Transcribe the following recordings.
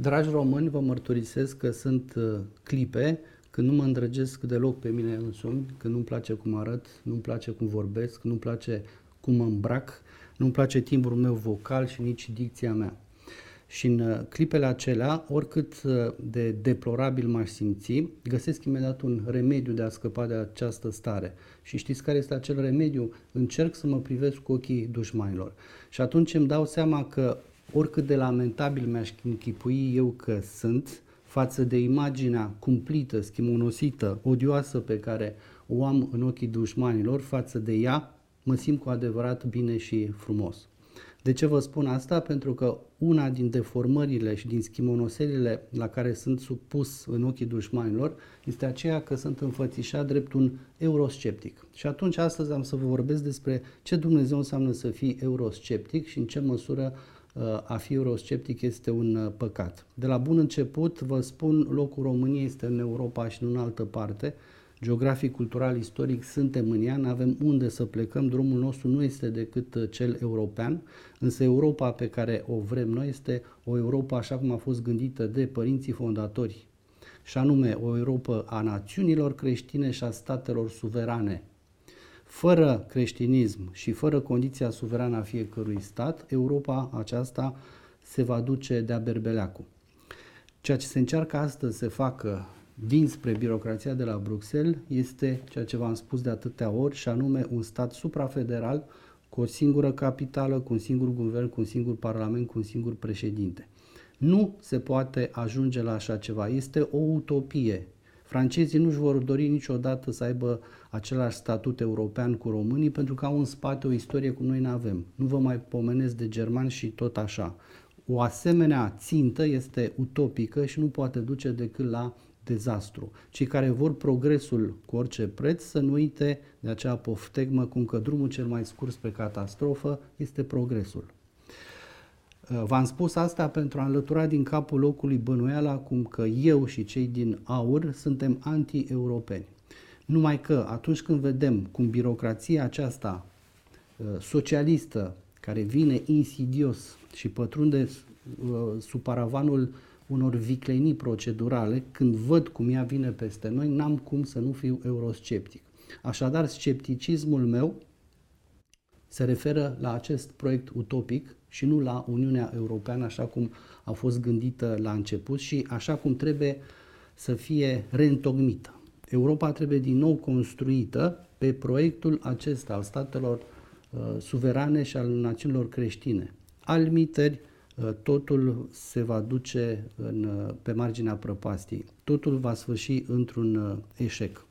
Dragi români, vă mărturisesc că sunt uh, clipe când nu mă îndrăgesc deloc pe mine însumi, când nu-mi place cum arăt, nu-mi place cum vorbesc, nu-mi place cum mă îmbrac, nu-mi place timbrul meu vocal și nici dicția mea. Și în uh, clipele acelea, oricât uh, de deplorabil m-aș simți, găsesc imediat un remediu de a scăpa de această stare. Și știți care este acel remediu? Încerc să mă privesc cu ochii dușmanilor. Și atunci îmi dau seama că oricât de lamentabil mi-aș închipui eu că sunt, față de imaginea cumplită, schimonosită, odioasă pe care o am în ochii dușmanilor, față de ea, mă simt cu adevărat bine și frumos. De ce vă spun asta? Pentru că una din deformările și din schimonoselile la care sunt supus în ochii dușmanilor este aceea că sunt înfățișat drept un eurosceptic. Și atunci astăzi am să vă vorbesc despre ce Dumnezeu înseamnă să fii eurosceptic și în ce măsură uh, a fi eurosceptic este un uh, păcat. De la bun început vă spun, locul României este în Europa și nu în altă parte geografic, cultural, istoric, suntem în ea, nu avem unde să plecăm, drumul nostru nu este decât uh, cel european, însă Europa pe care o vrem noi este o Europa așa cum a fost gândită de părinții fondatori, și anume o Europa a națiunilor creștine și a statelor suverane. Fără creștinism și fără condiția suverană a fiecărui stat, Europa aceasta se va duce de-a berbeleacul. Ceea ce se încearcă astăzi să facă dinspre birocrația de la Bruxelles este ceea ce v-am spus de atâtea ori și anume un stat suprafederal cu o singură capitală, cu un singur guvern, cu un singur parlament, cu un singur președinte. Nu se poate ajunge la așa ceva. Este o utopie. Francezii nu-și vor dori niciodată să aibă același statut european cu românii pentru că au în spate o istorie cum noi nu avem. Nu vă mai pomenesc de germani și tot așa. O asemenea țintă este utopică și nu poate duce decât la dezastru. Cei care vor progresul cu orice preț să nu uite de acea poftegmă cum că drumul cel mai scurt spre catastrofă este progresul. Uh, v-am spus asta pentru a înlătura din capul locului bănuiala cum că eu și cei din aur suntem anti-europeni. Numai că atunci când vedem cum birocrația aceasta uh, socialistă care vine insidios și pătrunde uh, sub paravanul unor viclenii procedurale, când văd cum ea vine peste noi, n-am cum să nu fiu eurosceptic. Așadar, scepticismul meu se referă la acest proiect utopic și nu la Uniunea Europeană așa cum a fost gândită la început și așa cum trebuie să fie reîntocmită. Europa trebuie din nou construită pe proiectul acesta al statelor uh, suverane și al națiunilor creștine. Almiteri, Uh, totul se va duce în, uh, pe marginea prăpastiei. Totul va sfârși într-un uh, eșec.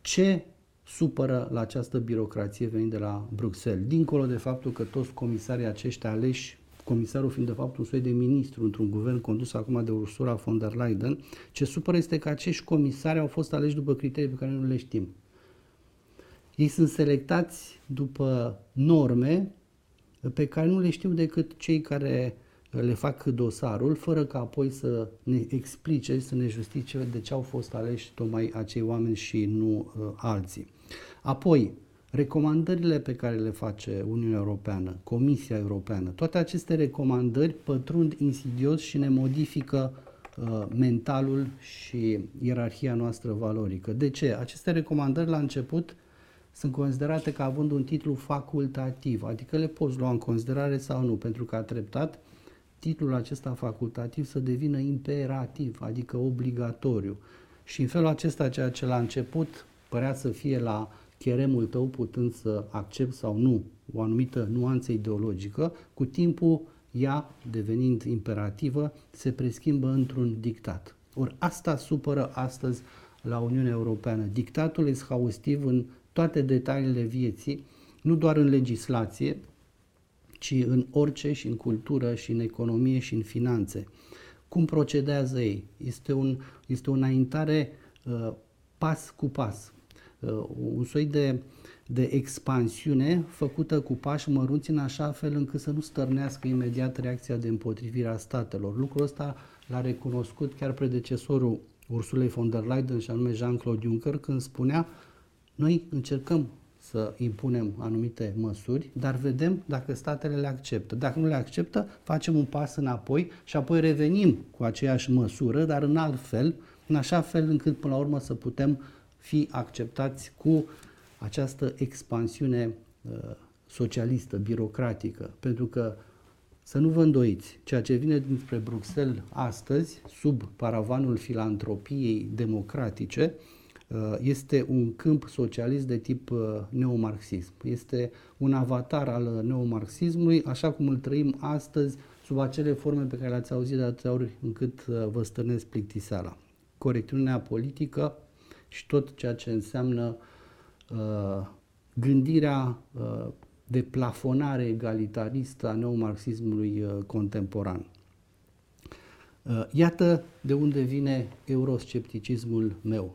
Ce supără la această birocrație venind de la Bruxelles, dincolo de faptul că toți comisarii aceștia aleși, comisarul fiind de fapt un soi de ministru într-un guvern condus acum de Ursula von der Leyen, ce supără este că acești comisari au fost aleși după criterii pe care nu le știm. Ei sunt selectați după norme pe care nu le știu decât cei care le fac dosarul, fără ca apoi să ne explice, să ne justifice de ce au fost aleși tocmai acei oameni și nu uh, alții. Apoi, recomandările pe care le face Uniunea Europeană, Comisia Europeană, toate aceste recomandări pătrund insidios și ne modifică uh, mentalul și ierarhia noastră valorică. De ce? Aceste recomandări la început sunt considerate ca având un titlu facultativ, adică le poți lua în considerare sau nu, pentru că a treptat titlul acesta facultativ să devină imperativ, adică obligatoriu. Și în felul acesta, ceea ce la început părea să fie la cheremul tău putând să accept sau nu o anumită nuanță ideologică, cu timpul ea, devenind imperativă, se preschimbă într-un dictat. Ori asta supără astăzi la Uniunea Europeană. Dictatul exhaustiv în toate detaliile vieții, nu doar în legislație, ci în orice și în cultură și în economie și în finanțe. Cum procedează ei? Este, un, este o înaintare uh, pas cu pas, uh, un soi de, de expansiune făcută cu pași mărunți în așa fel încât să nu stărnească imediat reacția de împotrivire a statelor. Lucrul ăsta l-a recunoscut chiar predecesorul Ursulei von der Leyen și anume Jean-Claude Juncker când spunea noi încercăm să impunem anumite măsuri, dar vedem dacă statele le acceptă. Dacă nu le acceptă, facem un pas înapoi și apoi revenim cu aceeași măsură, dar în alt fel, în așa fel încât până la urmă să putem fi acceptați cu această expansiune uh, socialistă, birocratică, pentru că să nu vă îndoiți, ceea ce vine dinspre Bruxelles astăzi, sub paravanul filantropiei democratice, uh, este un câmp socialist de tip uh, neomarxism. Este un avatar al neomarxismului, așa cum îl trăim astăzi, sub acele forme pe care le-ați auzit de atâtea ori încât vă stănesc plictiseala. Corectitudinea politică și tot ceea ce înseamnă uh, gândirea uh, de plafonare egalitaristă a neomarxismului uh, contemporan. Uh, iată de unde vine euroscepticismul meu.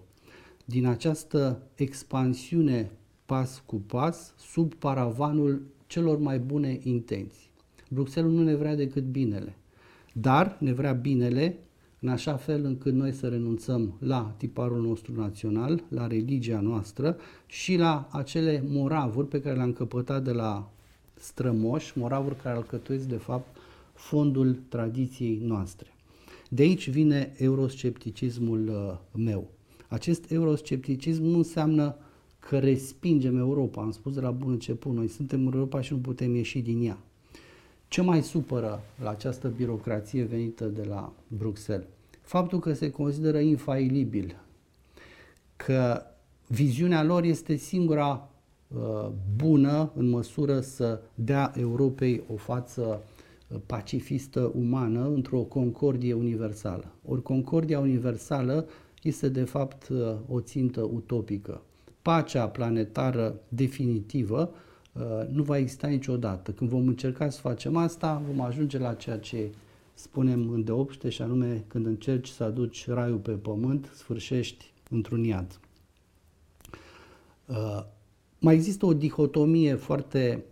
Din această expansiune pas cu pas, sub paravanul celor mai bune intenții. Bruxelles nu ne vrea decât binele, dar ne vrea binele în așa fel încât noi să renunțăm la tiparul nostru național, la religia noastră și la acele moravuri pe care le-am căpătat de la strămoși, moravuri care alcătuiesc de fapt fondul tradiției noastre. De aici vine euroscepticismul uh, meu. Acest euroscepticism nu înseamnă că respingem Europa. Am spus de la bun început, noi suntem în Europa și nu putem ieși din ea. Ce mai supără la această birocrație venită de la Bruxelles? Faptul că se consideră infailibil, că viziunea lor este singura uh, bună în măsură să dea Europei o față uh, pacifistă umană într-o concordie universală. Ori concordia universală este de fapt uh, o țintă utopică. Pacea planetară definitivă Uh, nu va exista niciodată. Când vom încerca să facem asta, vom ajunge la ceea ce spunem în deopște și anume când încerci să aduci raiul pe pământ, sfârșești într-un iad. Uh, mai există o dihotomie foarte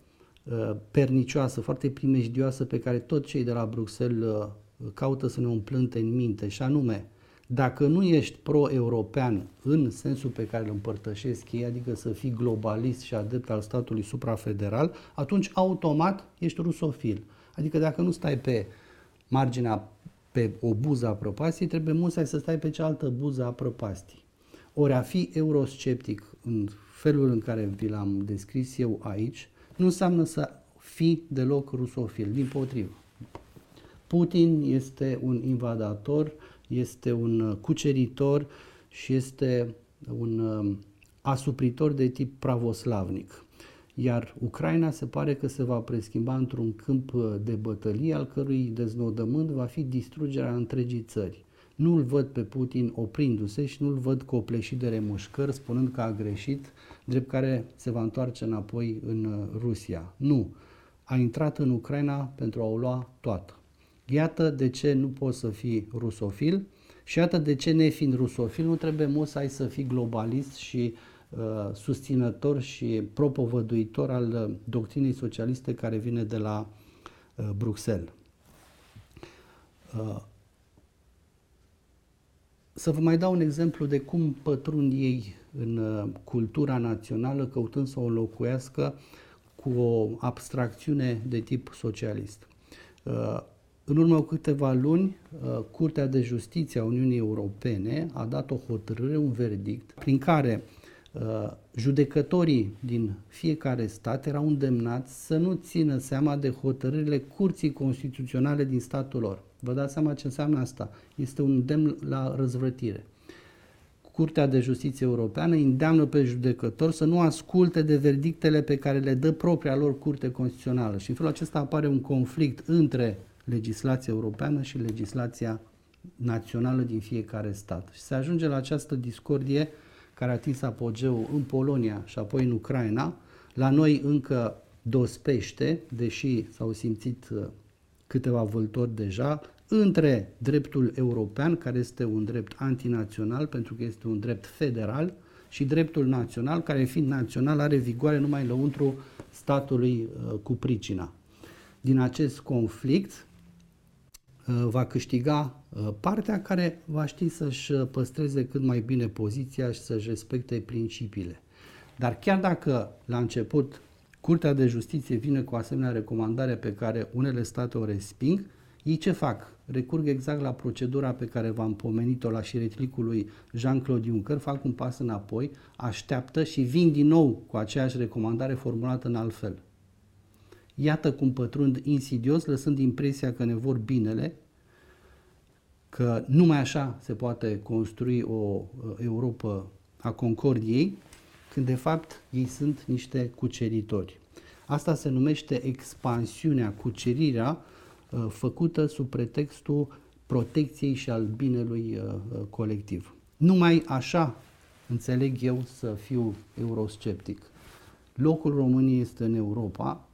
uh, pernicioasă, foarte primejdioasă pe care tot cei de la Bruxelles caută să ne umplânte în minte și anume dacă nu ești pro-european în sensul pe care îl împărtășesc ei, adică să fii globalist și adept al statului suprafederal, atunci automat ești rusofil. Adică dacă nu stai pe marginea, pe o buză a prăpastiei, trebuie mult să stai pe cealaltă buză a prăpastii. Ori a fi eurosceptic în felul în care vi l-am descris eu aici, nu înseamnă să fii deloc rusofil, din potrivă. Putin este un invadator este un uh, cuceritor și este un uh, asupritor de tip pravoslavnic. Iar Ucraina se pare că se va preschimba într-un câmp uh, de bătălie al cărui deznodământ va fi distrugerea întregii țări. Nu-l văd pe Putin oprindu-se și nu-l văd copleșit de remușcări spunând că a greșit, drept care se va întoarce înapoi în Rusia. Nu. A intrat în Ucraina pentru a o lua toată. Iată de ce nu poți să fii rusofil și iată de ce nefiind rusofil nu trebuie mult să ai să fii globalist și uh, susținător și propovăduitor al uh, doctrinei socialiste care vine de la uh, Bruxelles. Uh, să vă mai dau un exemplu de cum pătrund ei în uh, cultura națională căutând să o înlocuiască cu o abstracțiune de tip socialist. Uh, în urmă cu câteva luni, uh, Curtea de Justiție a Uniunii Europene a dat o hotărâre, un verdict, prin care uh, judecătorii din fiecare stat erau îndemnați să nu țină seama de hotărârile Curții Constituționale din statul lor. Vă dați seama ce înseamnă asta? Este un demn la răzvrătire. Curtea de Justiție Europeană îndeamnă pe judecători să nu asculte de verdictele pe care le dă propria lor Curte Constituțională. Și în felul acesta apare un conflict între legislația europeană și legislația națională din fiecare stat. Și se ajunge la această discordie care a atins apogeul în Polonia și apoi în Ucraina. La noi încă dospește, deși s-au simțit uh, câteva vâltori deja, între dreptul european, care este un drept antinațional, pentru că este un drept federal, și dreptul național, care fiind național are vigoare numai lăuntru statului uh, cu pricina. Din acest conflict Uh, va câștiga uh, partea care va ști să-și uh, păstreze cât mai bine poziția și să-și respecte principiile. Dar chiar dacă la început Curtea de Justiție vine cu asemenea recomandare pe care unele state o resping, ei ce fac? Recurg exact la procedura pe care v-am pomenit-o la șiretlicul lui Jean-Claude Juncker, fac un pas înapoi, așteaptă și vin din nou cu aceeași recomandare formulată în alt fel. Iată cum pătrund insidios, lăsând impresia că ne vor binele, că numai așa se poate construi o Europa a concordiei, când de fapt ei sunt niște cuceritori. Asta se numește expansiunea, cucerirea uh, făcută sub pretextul protecției și al binelui uh, uh, colectiv. Numai așa înțeleg eu să fiu eurosceptic. Locul României este în Europa,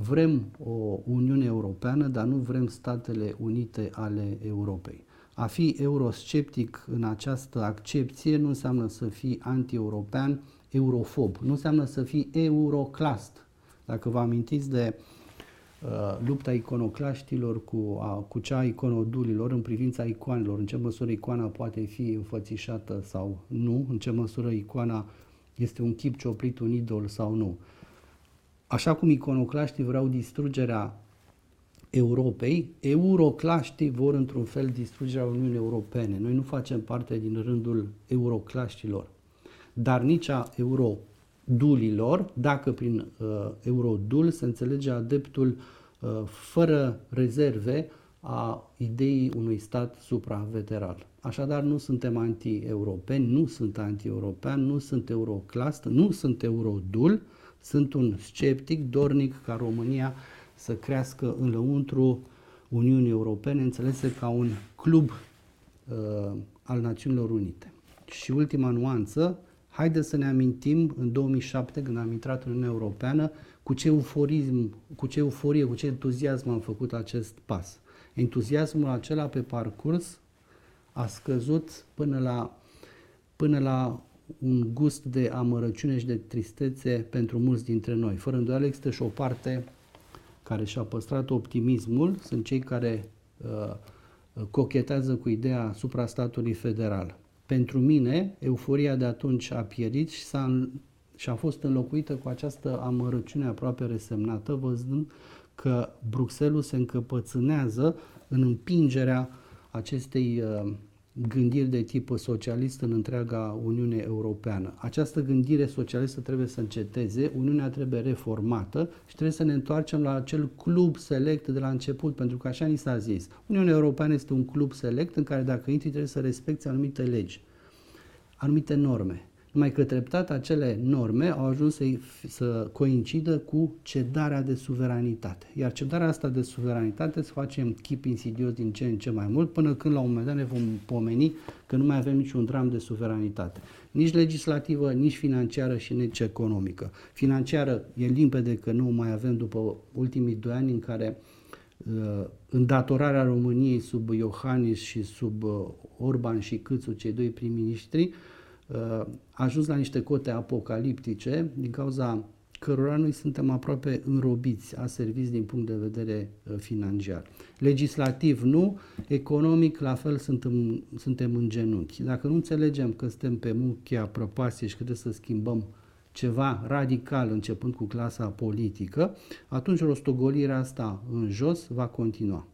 vrem o Uniune Europeană, dar nu vrem Statele Unite ale Europei. A fi eurosceptic în această accepție nu înseamnă să fii anti-european, eurofob. Nu înseamnă să fii euroclast. Dacă vă amintiți de uh, lupta iconoclaștilor cu, a, cu cea a iconodulilor în privința icoanelor, în ce măsură icoana poate fi înfățișată sau nu, în ce măsură icoana este un chip cioplit, un idol sau nu. Așa cum iconoclaștii vreau distrugerea Europei, euroclaștii vor într-un fel distrugerea Uniunii Europene. Noi nu facem parte din rândul euroclaștilor dar nici a eurodulilor, dacă prin uh, eurodul se înțelege adeptul uh, fără rezerve a ideii unui stat supraveteral. Așadar, nu suntem anti-europeni, nu sunt anti-european, nu sunt euroclast, nu sunt eurodul, sunt un sceptic dornic ca România să crească în lăuntru Uniunii Europene, înțelese ca un club uh, al Națiunilor Unite. Și ultima nuanță, Haideți să ne amintim în 2007, când am intrat în Uniunea Europeană, cu ce euforism, cu ce euforie, cu ce entuziasm am făcut acest pas. Entuziasmul acela pe parcurs a scăzut până la, până la un gust de amărăciune și de tristețe pentru mulți dintre noi. Fără îndoială există și o parte care și-a păstrat optimismul, sunt cei care uh, cochetează cu ideea suprastatului federal. Pentru mine, euforia de atunci a pierit și, s-a, și a fost înlocuită cu această amărăciune aproape resemnată, văzând că Bruxelles se încăpățânează în împingerea acestei uh, gândiri de tip socialist în întreaga Uniune Europeană. Această gândire socialistă trebuie să înceteze, Uniunea trebuie reformată și trebuie să ne întoarcem la acel club select de la început, pentru că așa ni s-a zis. Uniunea Europeană este un club select în care dacă intri trebuie să respecti anumite legi, anumite norme. Numai că treptat acele norme au ajuns să, să coincidă cu cedarea de suveranitate. Iar cedarea asta de suveranitate se face în chip insidios din ce în ce mai mult, până când la un moment dat ne vom pomeni că nu mai avem niciun dram de suveranitate. Nici legislativă, nici financiară și nici economică. Financiară e limpede că nu mai avem după ultimii doi ani în care uh, îndatorarea României sub Iohannis și sub uh, Orban și Câțu, cei doi prim-ministri, uh, a ajuns la niște cote apocaliptice din cauza cărora noi suntem aproape înrobiți, aserviți din punct de vedere uh, financiar. Legislativ nu, economic la fel suntem, suntem în genunchi. Dacă nu înțelegem că suntem pe muchia prăpastie și că trebuie să schimbăm ceva radical începând cu clasa politică, atunci rostogolirea asta în jos va continua.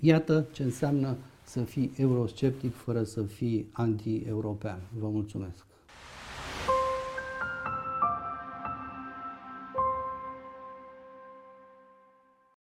Iată ce înseamnă să fii eurosceptic fără să fii anti-european. Vă mulțumesc!